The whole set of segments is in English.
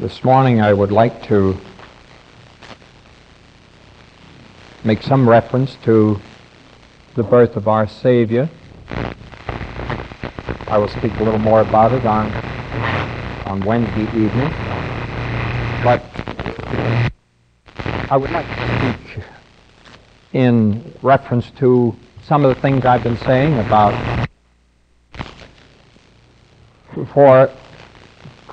This morning I would like to make some reference to the birth of our Savior. I will speak a little more about it on, on Wednesday evening. But I would like to speak in reference to some of the things I've been saying about for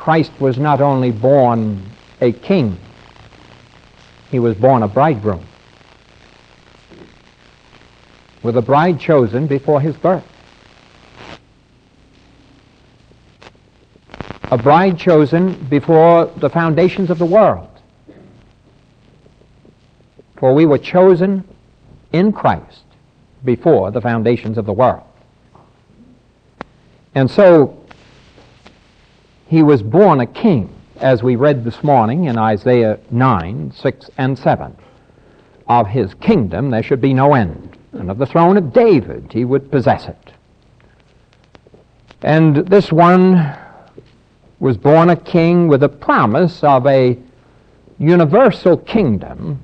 Christ was not only born a king, he was born a bridegroom, with a bride chosen before his birth. A bride chosen before the foundations of the world. For we were chosen in Christ before the foundations of the world. And so he was born a king, as we read this morning in Isaiah 9, 6, and 7. Of his kingdom there should be no end, and of the throne of David he would possess it. And this one was born a king with a promise of a universal kingdom,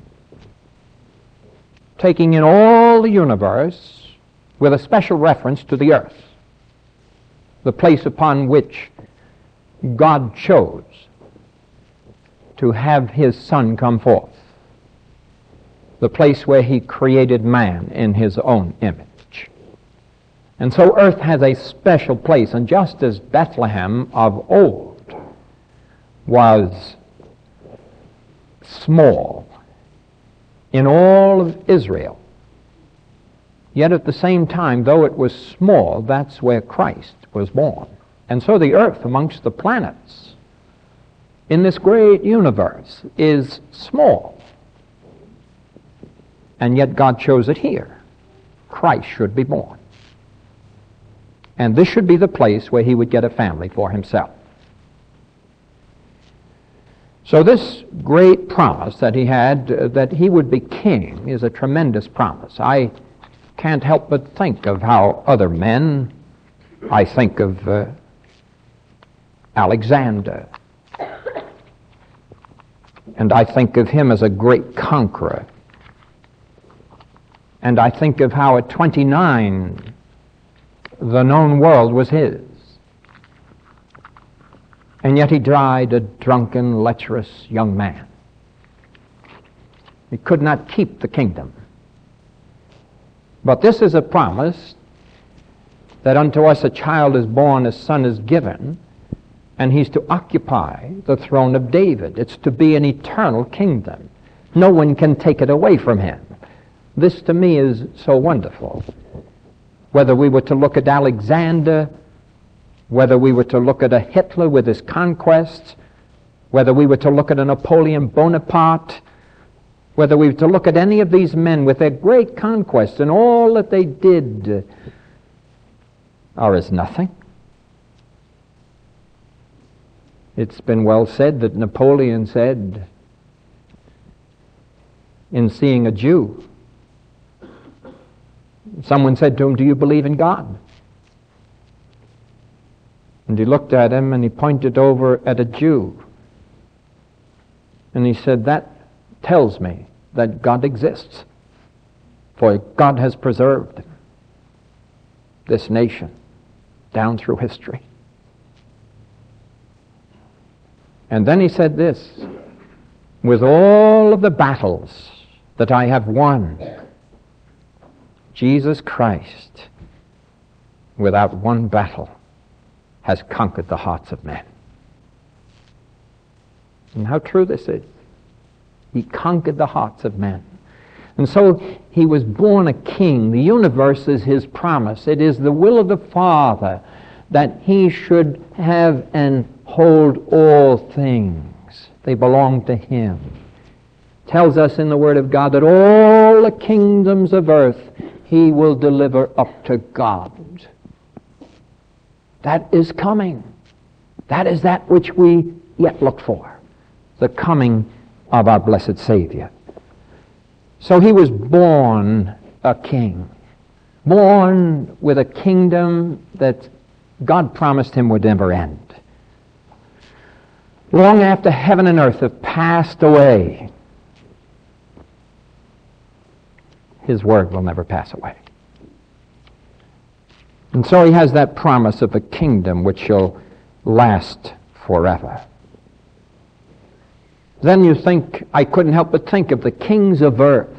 taking in all the universe with a special reference to the earth, the place upon which God chose to have his Son come forth, the place where he created man in his own image. And so earth has a special place, and just as Bethlehem of old was small in all of Israel, yet at the same time, though it was small, that's where Christ was born. And so the earth amongst the planets in this great universe is small. And yet God chose it here. Christ should be born. And this should be the place where he would get a family for himself. So, this great promise that he had, uh, that he would be king, is a tremendous promise. I can't help but think of how other men, I think of uh, Alexander. And I think of him as a great conqueror. And I think of how at 29 the known world was his. And yet he died a drunken, lecherous young man. He could not keep the kingdom. But this is a promise that unto us a child is born, a son is given, and he's to occupy the throne of David. It's to be an eternal kingdom. No one can take it away from him. This to me is so wonderful. Whether we were to look at Alexander, whether we were to look at a Hitler with his conquests, whether we were to look at a Napoleon Bonaparte, whether we were to look at any of these men with their great conquests and all that they did are as nothing. It's been well said that Napoleon said, in seeing a Jew, someone said to him, Do you believe in God? And he looked at him and he pointed over at a Jew. And he said, That tells me that God exists, for God has preserved this nation down through history. And then he said this With all of the battles that I have won, Jesus Christ, without one battle, has conquered the hearts of men. And how true this is. He conquered the hearts of men. And so he was born a king. The universe is his promise. It is the will of the Father that he should have and hold all things. They belong to him. Tells us in the Word of God that all the kingdoms of earth he will deliver up to God. That is coming. That is that which we yet look for. The coming of our blessed Savior. So he was born a king. Born with a kingdom that God promised him would never end. Long after heaven and earth have passed away, his word will never pass away. And so he has that promise of a kingdom which shall last forever. Then you think, I couldn't help but think of the kings of earth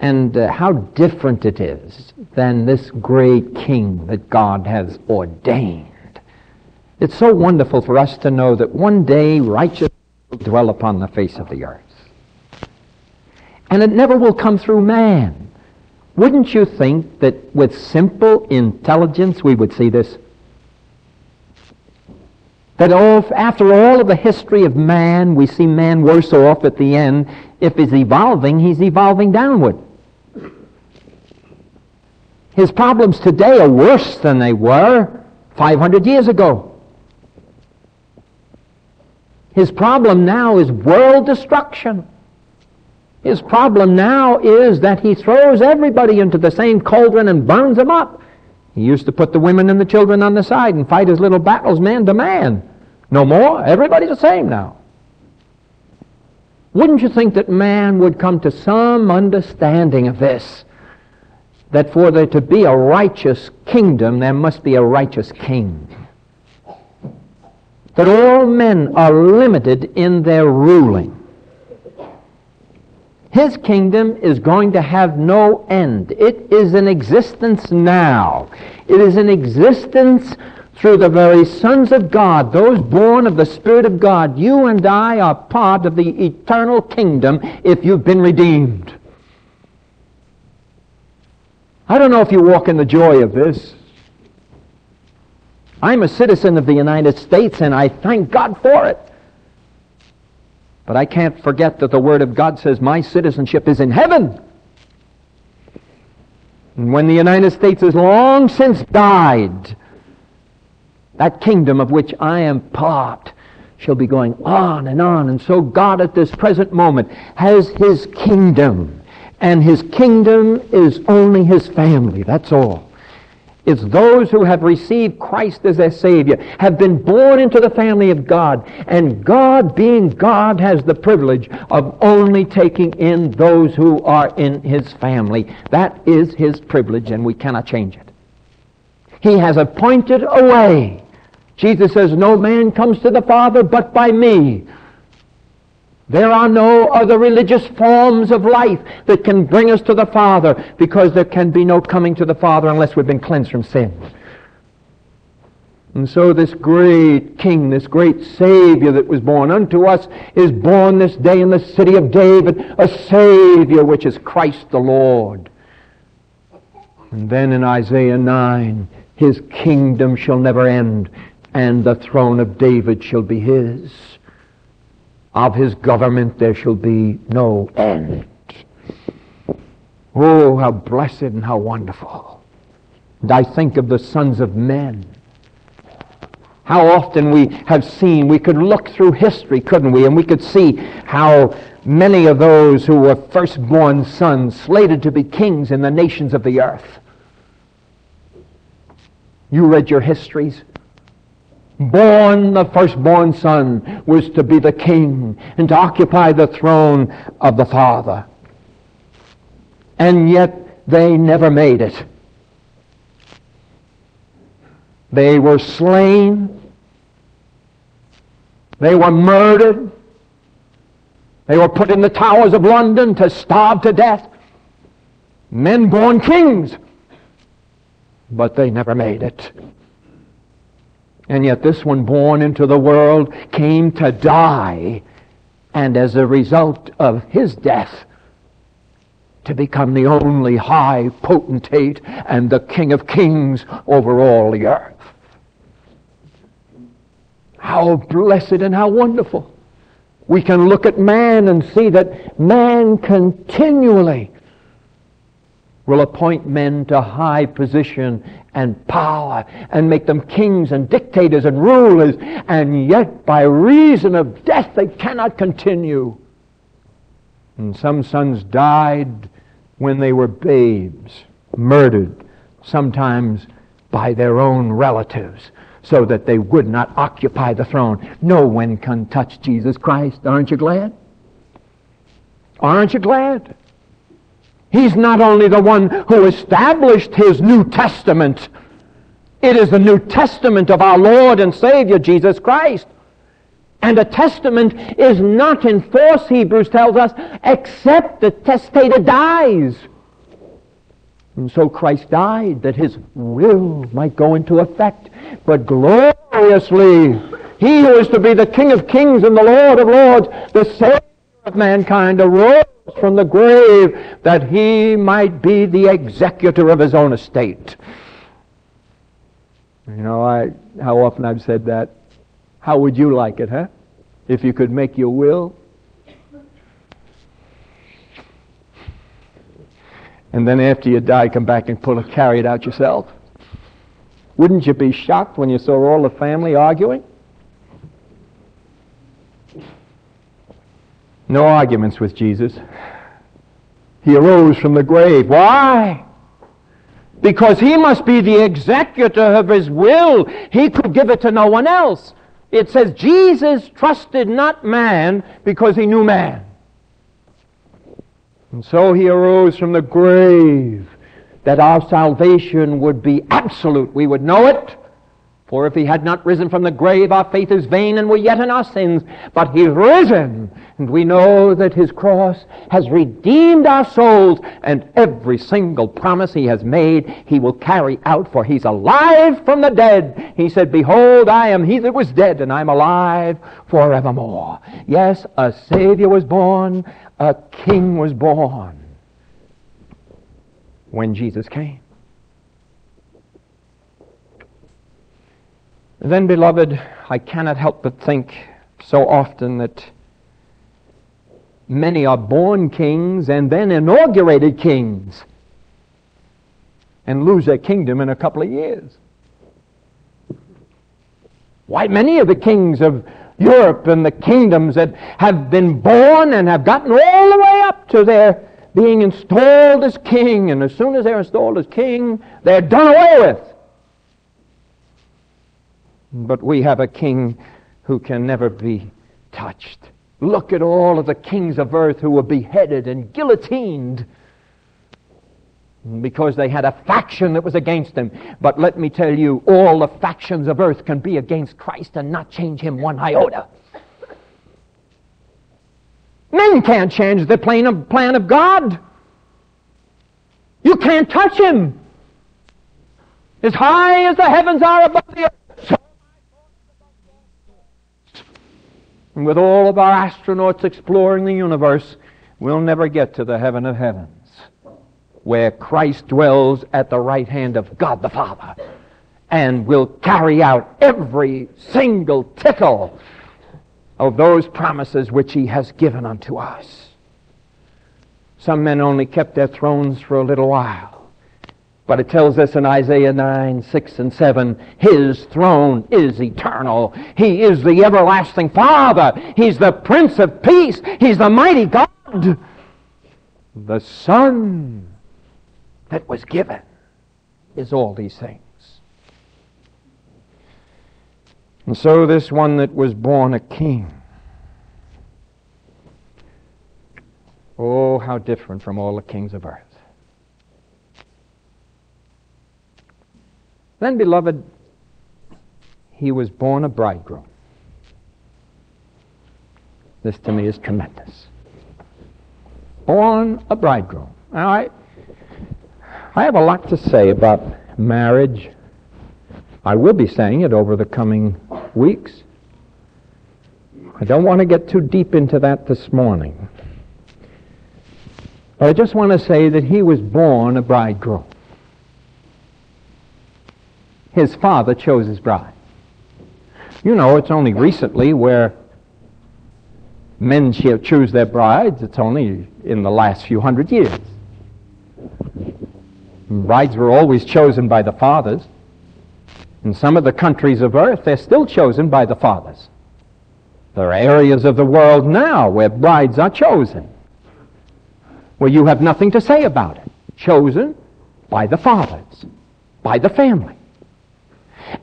and uh, how different it is than this great king that God has ordained. It's so wonderful for us to know that one day righteousness will dwell upon the face of the earth. And it never will come through man. Wouldn't you think that with simple intelligence we would see this? That all, after all of the history of man, we see man worse off at the end. If he's evolving, he's evolving downward. His problems today are worse than they were 500 years ago. His problem now is world destruction. His problem now is that he throws everybody into the same cauldron and burns them up. He used to put the women and the children on the side and fight his little battles man to man. No more. Everybody's the same now. Wouldn't you think that man would come to some understanding of this? That for there to be a righteous kingdom, there must be a righteous king. That all men are limited in their ruling. His kingdom is going to have no end. It is in existence now. It is in existence through the very sons of God, those born of the Spirit of God. You and I are part of the eternal kingdom if you've been redeemed. I don't know if you walk in the joy of this. I'm a citizen of the United States and I thank God for it. But I can't forget that the Word of God says my citizenship is in heaven. And when the United States has long since died, that kingdom of which I am part shall be going on and on. And so God at this present moment has His kingdom. And His kingdom is only His family. That's all. It's those who have received Christ as their Savior, have been born into the family of God, and God, being God, has the privilege of only taking in those who are in His family. That is His privilege, and we cannot change it. He has appointed a way. Jesus says, No man comes to the Father but by me. There are no other religious forms of life that can bring us to the Father because there can be no coming to the Father unless we've been cleansed from sin. And so this great King, this great Savior that was born unto us is born this day in the city of David, a Savior which is Christ the Lord. And then in Isaiah 9, his kingdom shall never end, and the throne of David shall be his of his government there shall be no end. Oh, how blessed and how wonderful. And I think of the sons of men. How often we have seen, we could look through history, couldn't we? And we could see how many of those who were firstborn sons slated to be kings in the nations of the earth. You read your histories born the firstborn son was to be the king and to occupy the throne of the father. And yet they never made it. They were slain. They were murdered. They were put in the towers of London to starve to death. Men born kings. But they never made it. And yet this one born into the world came to die, and as a result of his death, to become the only high potentate and the King of kings over all the earth. How blessed and how wonderful. We can look at man and see that man continually will appoint men to high position and power and make them kings and dictators and rulers, and yet by reason of death they cannot continue. And some sons died when they were babes, murdered, sometimes by their own relatives. so that they would not occupy the throne. No one can touch Jesus Christ. Aren't you glad? Aren't you glad? He's not only the one who established his New Testament, it is the New Testament of our Lord and Savior Jesus Christ. And a testament is not in force, Hebrews tells us, except the testator dies. And so Christ died that his will might go into effect. But gloriously, he who is to be the King of kings and the Lord of lords, the Savior of mankind, arose from the grave that he might be the executor of his own estate. You know, I, how often I've said that. How would you like it, huh? If you could make your will and then after you die, come back and pull it, carry it out yourself? Wouldn't you be shocked when you saw all the family arguing? No arguments with Jesus. He arose from the grave. Why? Because he must be the executor of his will. He could give it to no one else. It says Jesus trusted not man because he knew man. And so he arose from the grave that our salvation would be absolute. We would know it. For if he had not risen from the grave, our faith is vain and we're yet in our sins. But he's risen, and we know that his cross has redeemed our souls, and every single promise he has made, he will carry out, for he's alive from the dead. He said, Behold, I am he that was dead, and I'm alive forevermore. Yes, a Savior was born, a King was born when Jesus came. Then, beloved, I cannot help but think so often that many are born kings and then inaugurated kings and lose their kingdom in a couple of years. Why, many of the kings of Europe and the kingdoms that have been born and have gotten all the way up to their being installed as king, and as soon as they're installed as king, they're done away with. But we have a king who can never be touched. Look at all of the kings of earth who were beheaded and guillotined because they had a faction that was against them. But let me tell you, all the factions of earth can be against Christ and not change him one iota. Men can't change the plan of, plan of God. You can't touch him. As high as the heavens are above the earth, And with all of our astronauts exploring the universe, we'll never get to the heaven of heavens, where Christ dwells at the right hand of God the Father and will carry out every single tittle of those promises which he has given unto us. Some men only kept their thrones for a little while. But it tells us in Isaiah 9, 6, and 7, His throne is eternal. He is the everlasting Father. He's the Prince of Peace. He's the mighty God. The Son that was given is all these things. And so this one that was born a king. Oh, how different from all the kings of earth. Then, beloved, he was born a bridegroom. This to me is tremendous. Born a bridegroom. Now, I, I have a lot to say about marriage. I will be saying it over the coming weeks. I don't want to get too deep into that this morning. But I just want to say that he was born a bridegroom his father chose his bride. You know, it's only recently where men choose their brides. It's only in the last few hundred years. Brides were always chosen by the fathers. In some of the countries of earth, they're still chosen by the fathers. There are areas of the world now where brides are chosen, where you have nothing to say about it. Chosen by the fathers, by the family.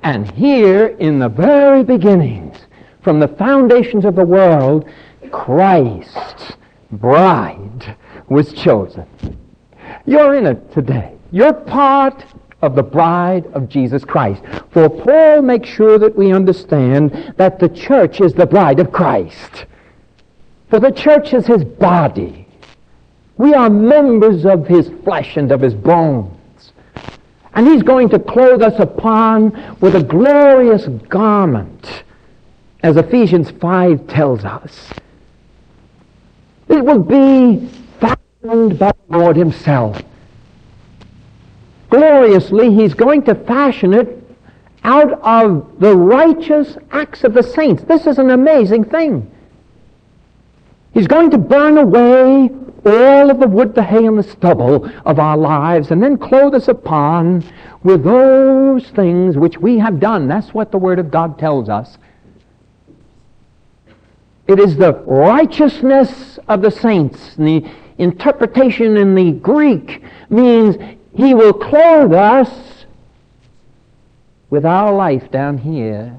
And here in the very beginnings, from the foundations of the world, Christ's bride was chosen. You're in it today. You're part of the bride of Jesus Christ. For Paul makes sure that we understand that the church is the bride of Christ. For the church is his body. We are members of his flesh and of his bones. And he's going to clothe us upon with a glorious garment, as Ephesians 5 tells us. It will be fashioned by the Lord himself. Gloriously, he's going to fashion it out of the righteous acts of the saints. This is an amazing thing. He's going to burn away all of the wood, the hay, and the stubble of our lives, and then clothe us upon with those things which we have done. That's what the Word of God tells us. It is the righteousness of the saints. And the interpretation in the Greek means He will clothe us with our life down here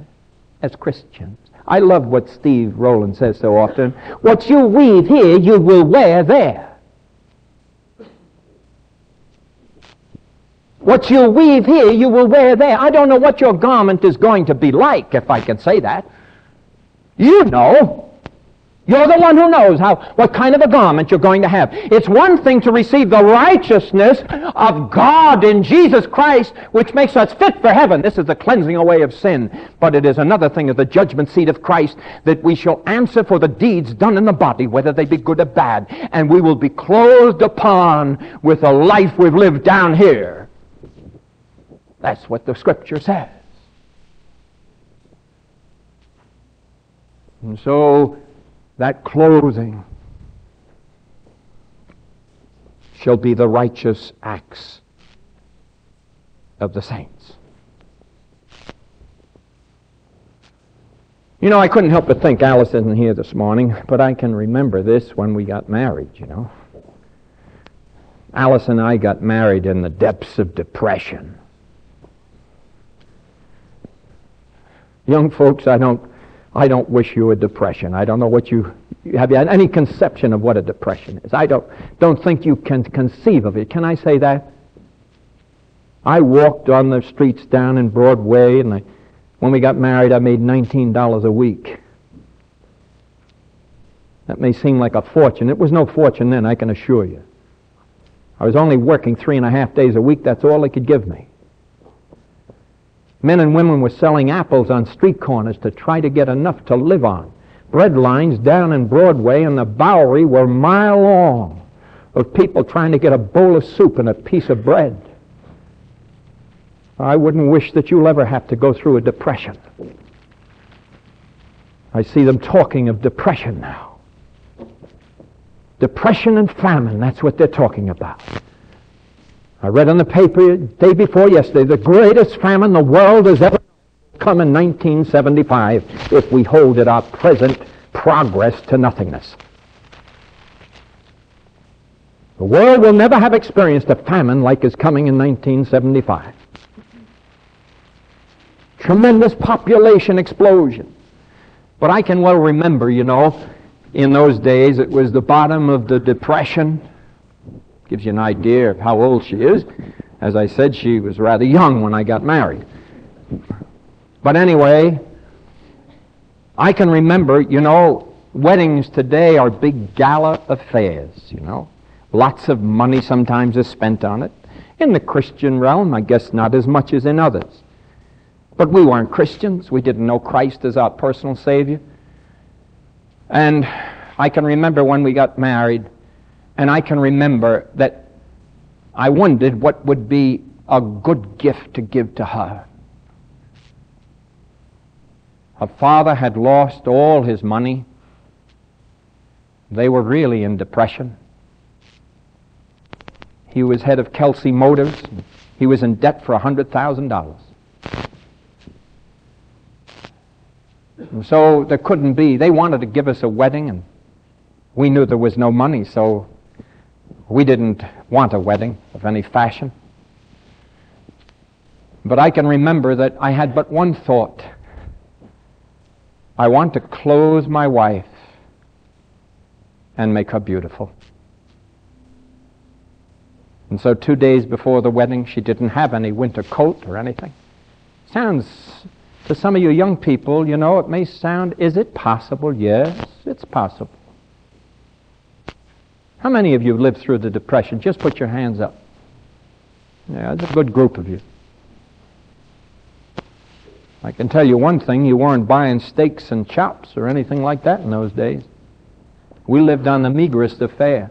as Christians. I love what Steve Rowland says so often. What you weave here, you will wear there. What you weave here, you will wear there. I don't know what your garment is going to be like, if I can say that. You know. You're the one who knows how, what kind of a garment you're going to have. It's one thing to receive the righteousness of God in Jesus Christ, which makes us fit for heaven. This is the cleansing away of sin. But it is another thing at the judgment seat of Christ that we shall answer for the deeds done in the body, whether they be good or bad. And we will be clothed upon with the life we've lived down here. That's what the scripture says. And so that clothing shall be the righteous acts of the saints. You know, I couldn't help but think, Alice isn't here this morning, but I can remember this when we got married, you know. Alice and I got married in the depths of depression. Young folks, I don't I don't wish you a depression. I don't know what you have you had any conception of what a depression is. I don't don't think you can conceive of it. Can I say that? I walked on the streets down in Broadway, and I, when we got married, I made nineteen dollars a week. That may seem like a fortune. It was no fortune then, I can assure you. I was only working three and a half days a week. That's all they could give me. Men and women were selling apples on street corners to try to get enough to live on. Bread lines down in Broadway and the Bowery were mile long of people trying to get a bowl of soup and a piece of bread. I wouldn't wish that you'll ever have to go through a depression. I see them talking of depression now. Depression and famine, that's what they're talking about. I read in the paper day before yesterday the greatest famine the world has ever come in 1975 if we hold at our present progress to nothingness. The world will never have experienced a famine like is coming in 1975. Tremendous population explosion. But I can well remember, you know, in those days it was the bottom of the Depression Gives you an idea of how old she is. As I said, she was rather young when I got married. But anyway, I can remember, you know, weddings today are big gala affairs, you know. Lots of money sometimes is spent on it. In the Christian realm, I guess not as much as in others. But we weren't Christians. We didn't know Christ as our personal Savior. And I can remember when we got married, and I can remember that I wondered what would be a good gift to give to her. Her father had lost all his money. They were really in depression. He was head of Kelsey Motors. He was in debt for $100,000. So there couldn't be. They wanted to give us a wedding, and we knew there was no money, so we didn't want a wedding of any fashion. But I can remember that I had but one thought. I want to clothe my wife and make her beautiful. And so, two days before the wedding, she didn't have any winter coat or anything. Sounds, to some of you young people, you know, it may sound, is it possible? Yes, it's possible. How many of you lived through the Depression? Just put your hands up. Yeah, it's a good group of you. I can tell you one thing, you weren't buying steaks and chops or anything like that in those days. We lived on the meagerest of fare.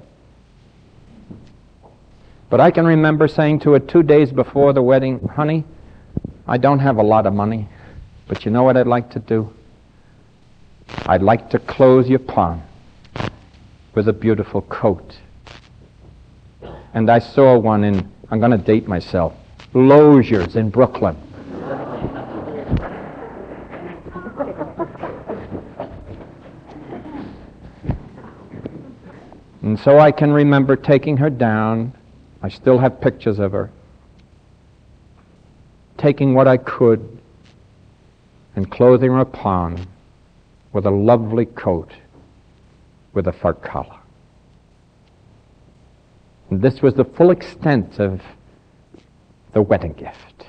But I can remember saying to her two days before the wedding, honey, I don't have a lot of money, but you know what I'd like to do? I'd like to clothe your palm with a beautiful coat. And I saw one in, I'm going to date myself, Loeser's in Brooklyn. And so I can remember taking her down. I still have pictures of her. Taking what I could and clothing her upon with a lovely coat with a fur collar. And this was the full extent of the wedding gift.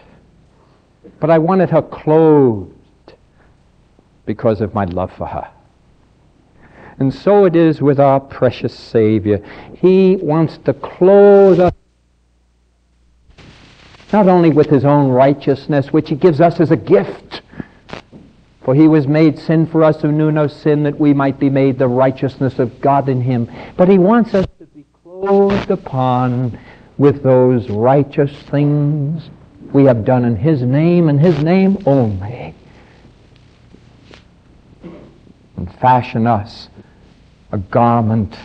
But I wanted her clothed because of my love for her. And so it is with our precious Savior. He wants to clothe us not only with his own righteousness, which he gives us as a gift, for he was made sin for us who knew no sin, that we might be made the righteousness of God in him. But he wants us to be clothed upon with those righteous things we have done in his name and his name only. And fashion us a garment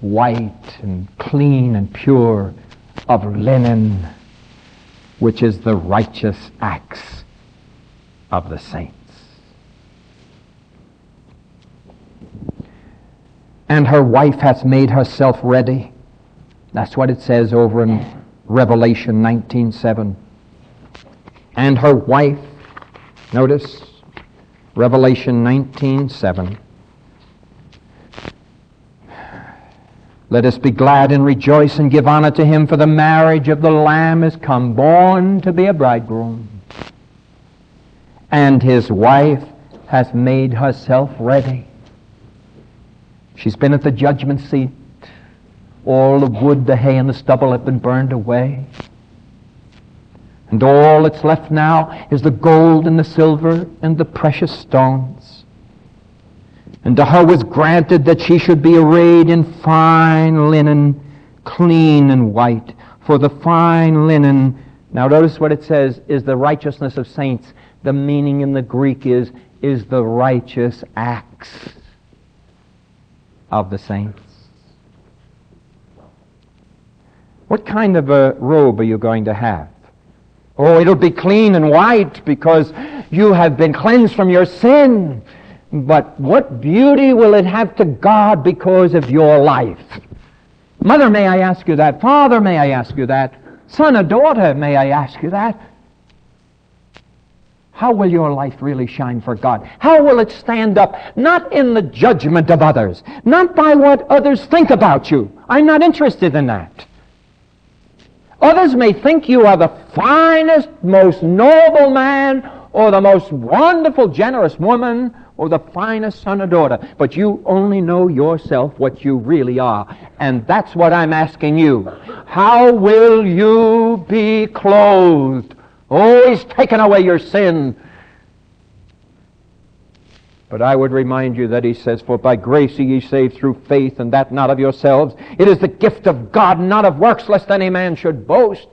white and clean and pure of linen, which is the righteous acts of the saints. And her wife hath made herself ready. That's what it says over in Revelation 19:7. And her wife, notice Revelation 19:7 Let us be glad and rejoice and give honor to him, for the marriage of the Lamb is come, born to be a bridegroom. And his wife hath made herself ready. She's been at the judgment seat. All the wood, the hay, and the stubble have been burned away. And all that's left now is the gold and the silver and the precious stones. And to her was granted that she should be arrayed in fine linen, clean and white. For the fine linen, now notice what it says, is the righteousness of saints. The meaning in the Greek is, is the righteous acts of the saints. What kind of a robe are you going to have? Oh, it'll be clean and white because you have been cleansed from your sin. But what beauty will it have to God because of your life? Mother, may I ask you that? Father, may I ask you that? Son or daughter, may I ask you that? How will your life really shine for God? How will it stand up? Not in the judgment of others, not by what others think about you. I'm not interested in that. Others may think you are the finest, most noble man, or the most wonderful, generous woman, or the finest son or daughter, but you only know yourself what you really are. And that's what I'm asking you. How will you be clothed? Oh, he's taken away your sin. But I would remind you that he says, For by grace are ye saved through faith, and that not of yourselves. It is the gift of God, not of works, lest any man should boast.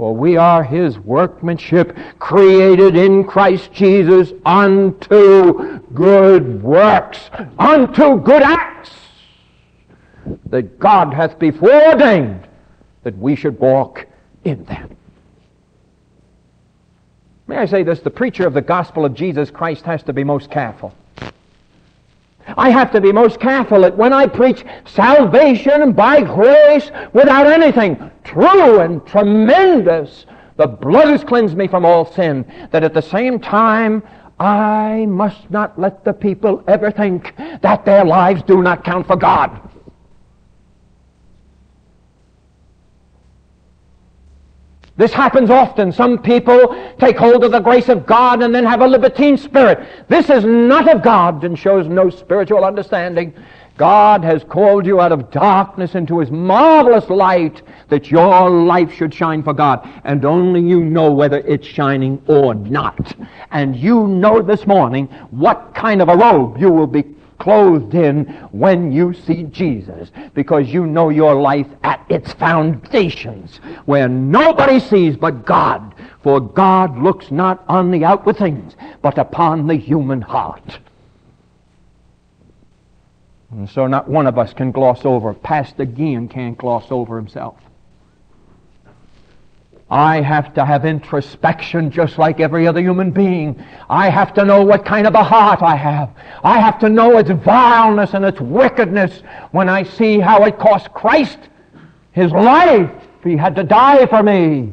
For we are his workmanship, created in Christ Jesus unto good works, unto good acts, that God hath before ordained that we should walk in them. May I say this? The preacher of the gospel of Jesus Christ has to be most careful. I have to be most careful that when I preach salvation by grace without anything true and tremendous The blood has cleansed me from all sin. That at the same time, I must not let the people ever think that their lives do not count for God. This happens often. Some people take hold of the grace of God and then have a libertine spirit. This is not of God and shows no spiritual understanding. God has called you out of darkness into his marvelous light that your life should shine for God. And only you know whether it's shining or not. And you know this morning what kind of a robe you will be clothed in when you see Jesus because you know your life at its foundations where nobody sees but God. For God looks not on the outward things but upon the human heart. And so not one of us can gloss over. Pastor Geehan can't gloss over himself. I have to have introspection just like every other human being. I have to know what kind of a heart I have. I have to know its vileness and its wickedness when I see how it cost Christ his life. He had to die for me.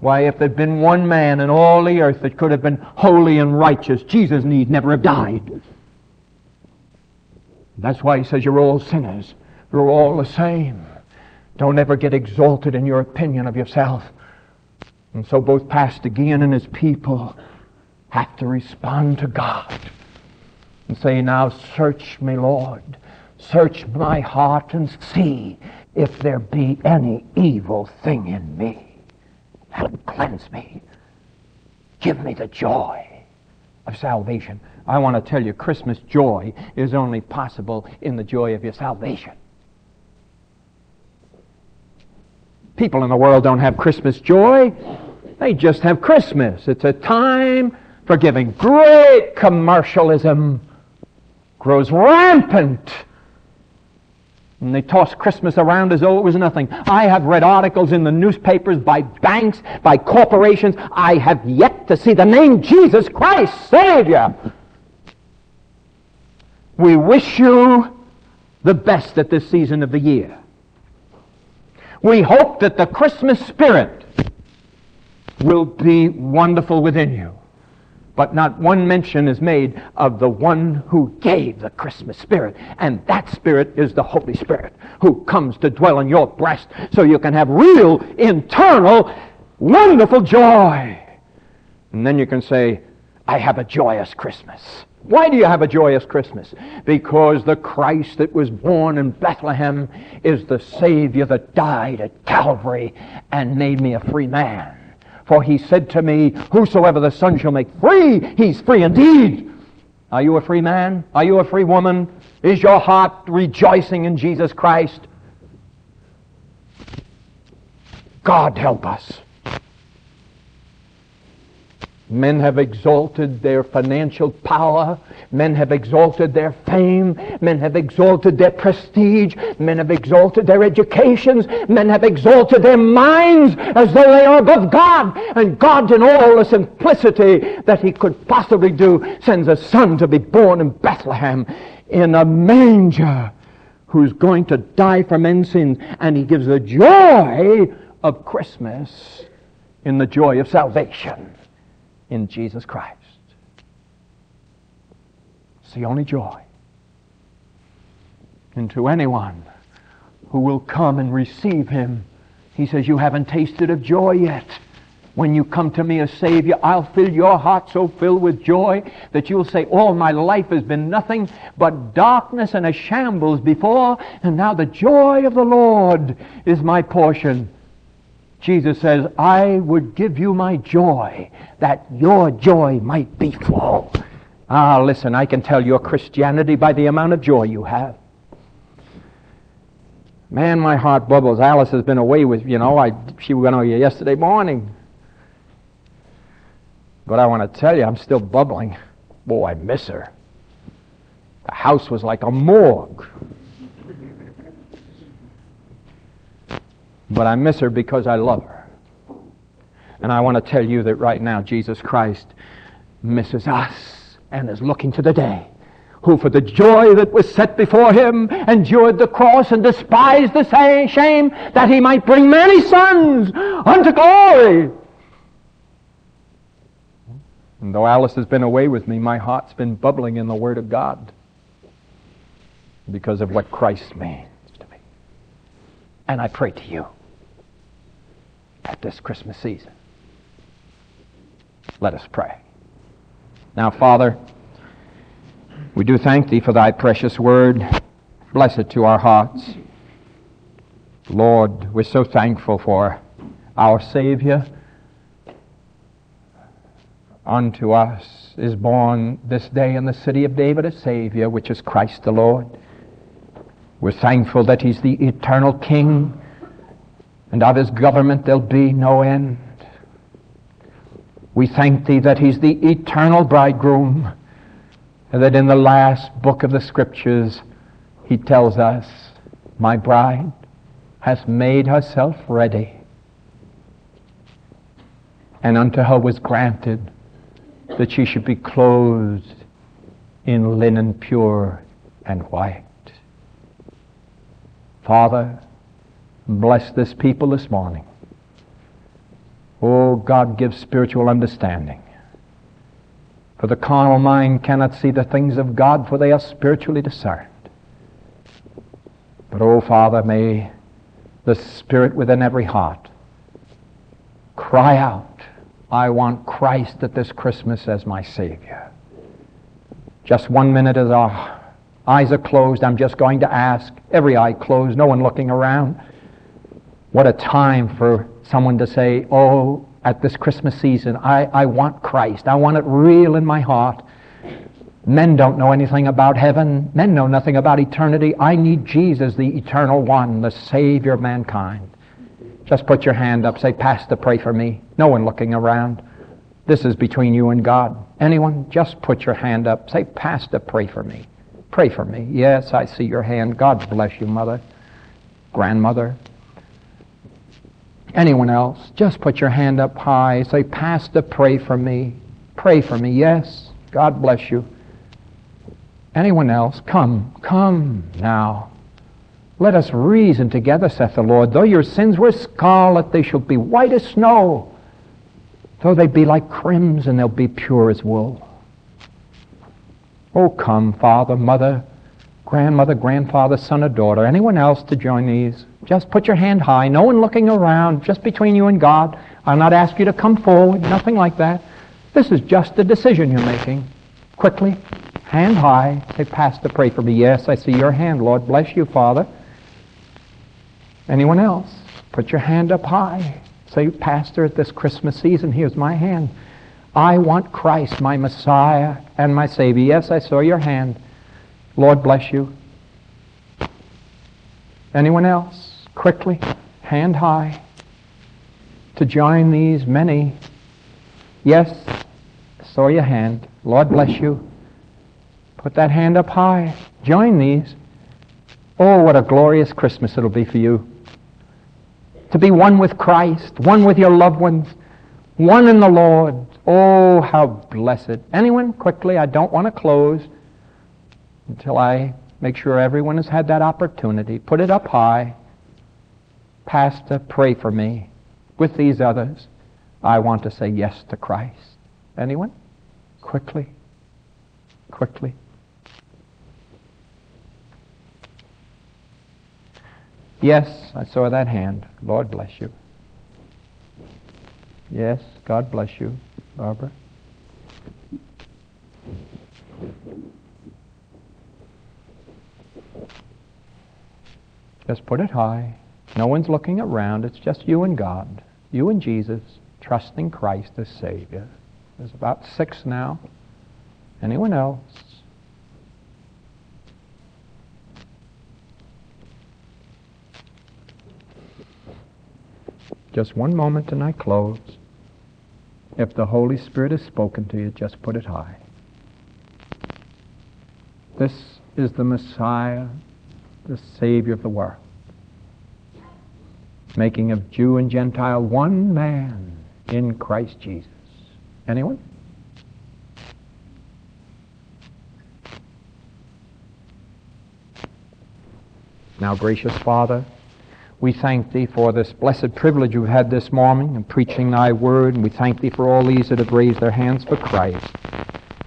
Why, if there'd been one man in all the earth that could have been holy and righteous, Jesus need never have died. That's why he says you're all sinners. You're all the same. Don't ever get exalted in your opinion of yourself. And so both Pastor Geehan and his people have to respond to God and say, Now search me, Lord. Search my heart and see if there be any evil thing in me. And cleanse me. Give me the joy of salvation. I want to tell you, Christmas joy is only possible in the joy of your salvation. People in the world don't have Christmas joy. They just have Christmas. It's a time for giving. Great commercialism grows rampant. And they toss Christmas around as though it was nothing. I have read articles in the newspapers by banks, by corporations. I have yet to see the name Jesus Christ, Savior. We wish you the best at this season of the year. We hope that the Christmas spirit will be wonderful within you. But not one mention is made of the one who gave the Christmas spirit. And that spirit is the Holy Spirit who comes to dwell in your breast so you can have real, internal, wonderful joy. And then you can say, I have a joyous Christmas. Why do you have a joyous Christmas? Because the Christ that was born in Bethlehem is the Savior that died at Calvary and made me a free man. For he said to me, Whosoever the Son shall make free, he's free indeed. Are you a free man? Are you a free woman? Is your heart rejoicing in Jesus Christ? God help us. Men have exalted their financial power. Men have exalted their fame. Men have exalted their prestige. Men have exalted their educations. Men have exalted their minds as though they are above God. And God, in all the simplicity that he could possibly do, sends a son to be born in Bethlehem in a manger who's going to die for men's sins. And he gives the joy of Christmas in the joy of salvation in Jesus Christ. It's the only joy. And to anyone who will come and receive him, he says, You haven't tasted of joy yet. When you come to me as Savior, I'll fill your heart so filled with joy that you'll say, All my life has been nothing but darkness and a shambles before, and now the joy of the Lord is my portion. Jesus says, I would give you my joy that your joy might be full. Ah, listen, I can tell your Christianity by the amount of joy you have. Man, my heart bubbles. Alice has been away with, you know, I, she went away yesterday morning. But I want to tell you, I'm still bubbling. Boy, I miss her. The house was like a morgue. But I miss her because I love her. And I want to tell you that right now, Jesus Christ misses us and is looking to the day who for the joy that was set before him endured the cross and despised the shame that he might bring many sons unto glory. And though Alice has been away with me, my heart's been bubbling in the Word of God because of what Christ means to me. And I pray to you at this Christmas season. Let us pray. Now, Father, we do thank Thee for Thy precious word. Bless it to our hearts. Lord, we're so thankful for our Savior. Unto us is born this day in the city of David a Savior, which is Christ the Lord. We're thankful that He's the eternal King, and of His government there'll be no end. We thank Thee that He's the eternal bridegroom, and that in the last book of the Scriptures He tells us, My bride has made herself ready, and unto her was granted that she should be clothed in linen pure and white. Father, bless this people this morning. Oh, God, give spiritual understanding. For the carnal mind cannot see the things of God, for they are spiritually discerned. But, oh, Father, may the Spirit within every heart cry out, I want Christ at this Christmas as my Savior. Just one minute as our eyes are closed, I'm just going to ask, every eye closed, no one looking around. What a time for someone to say, Oh, at this Christmas season, I, I want Christ. I want it real in my heart. Men don't know anything about heaven. Men know nothing about eternity. I need Jesus, the eternal one, the Savior of mankind. Just put your hand up. Say, Pastor, pray for me. No one looking around. This is between you and God. Anyone? Just put your hand up. Say, Pastor, pray for me. Pray for me. Yes, I see your hand. God bless you, mother, grandmother. Anyone else? Just put your hand up high. Say, Pastor, pray for me. Pray for me. Yes, God bless you. Anyone else? Come, come now. Let us reason together, saith the Lord. Though your sins were scarlet, they shall be white as snow. Though they be like crimson, they'll be pure as wool. Oh, come, father, mother, grandmother, grandfather, son, or daughter, anyone else to join these. Just put your hand high, no one looking around, just between you and God. I'll not ask you to come forward, nothing like that. This is just a decision you're making. Quickly, hand high, say, Pastor, pray for me. Yes, I see your hand, Lord. Bless you, Father. Anyone else? Put your hand up high. Say, Pastor, at this Christmas season, here's my hand. I want Christ, my Messiah and my Savior. Yes, I saw your hand. Lord bless you. Anyone else? Quickly, hand high, to join these many. Yes, saw your hand. Lord bless you. Put that hand up high. Join these. Oh, what a glorious Christmas it'll be for you. To be one with Christ, one with your loved ones, one in the Lord. Oh, how blessed. Anyone, quickly, I don't want to close until I make sure everyone has had that opportunity. Put it up high. Pastor, pray for me. With these others, I want to say yes to Christ. Anyone? Quickly. Quickly. Yes, I saw that hand. Lord bless you. Yes, God bless you, Barbara. Just put it high. No one's looking around. It's just you and God. You and Jesus, trusting Christ as Savior. There's about six now. Anyone else? Just one moment and I close. If the Holy Spirit has spoken to you, just put it high. This is the Messiah the Savior of the world, making of Jew and Gentile one man in Christ Jesus. Anyone? Now, gracious Father, we thank Thee for this blessed privilege we've had this morning in preaching Thy word, and we thank Thee for all these that have raised their hands for Christ.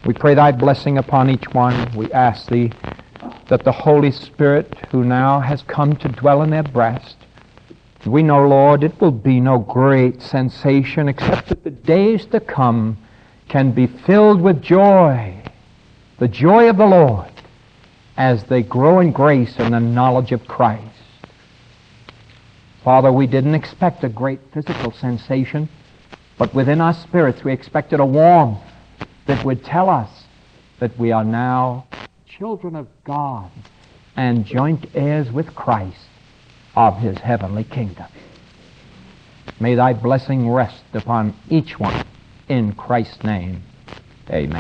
We pray Thy blessing upon each one. We ask Thee that the Holy Spirit, who now has come to dwell in their breast, we know, Lord, it will be no great sensation except that the days to come can be filled with joy, the joy of the Lord, as they grow in grace and the knowledge of Christ. Father, we didn't expect a great physical sensation, but within our spirits we expected a warmth that would tell us that we are now children of God and joint heirs with Christ of his heavenly kingdom. May thy blessing rest upon each one in Christ's name. Amen.